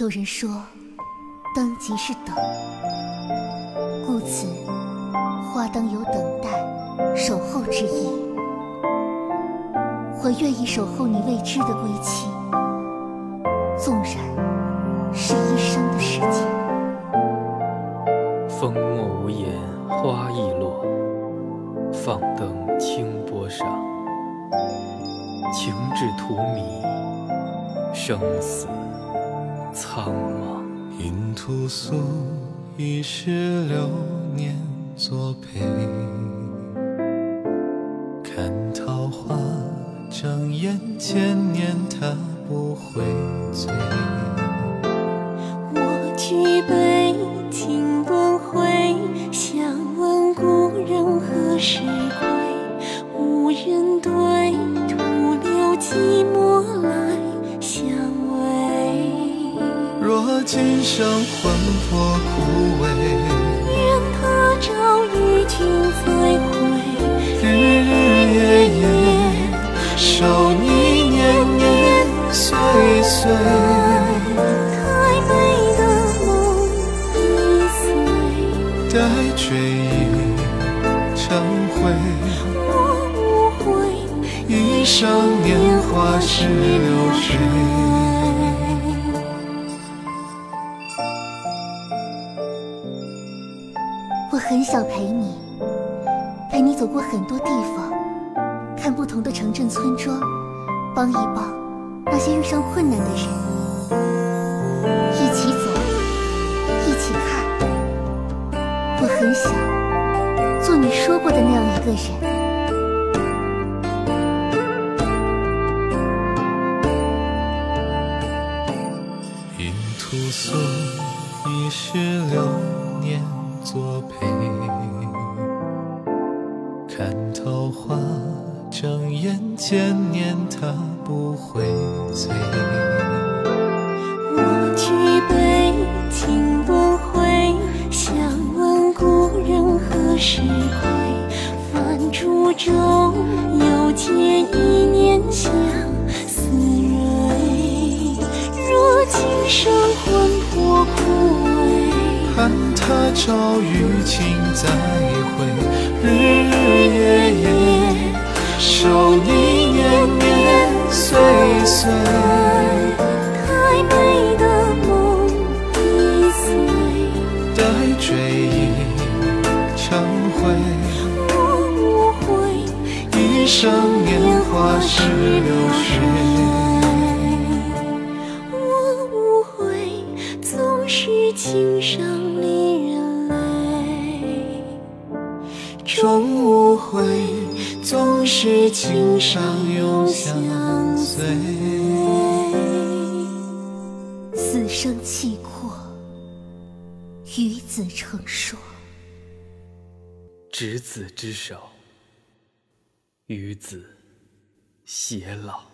有人说，灯即是等，故此花灯有等待、守候之意。我愿意守候你未知的归期，纵然是一生的时间。风默无言，花易落，放灯清波上，情至荼蘼，生死。苍茫，引屠苏，一世流年作陪。看桃花，睁眼千年，他不会醉。若今生魂魄枯萎，愿他朝与君再会。日日夜夜守你，年年岁岁。太美的梦易碎，待追忆成灰。我无悔，一生年华是流水。很想陪你，陪你走过很多地方，看不同的城镇村庄，帮一帮那些遇上困难的人，一起走，一起看。我很想做你说过的那样一个人。引屠苏，一世流年作陪。看桃花，睁眼千年，他朝与君再会，日日夜夜守你，年年岁岁。太美的梦易碎，待追忆成灰。我无悔，一生年华是流水。终无悔，纵使情伤永相随。此生契阔，与子成说。执子之手，与子偕老。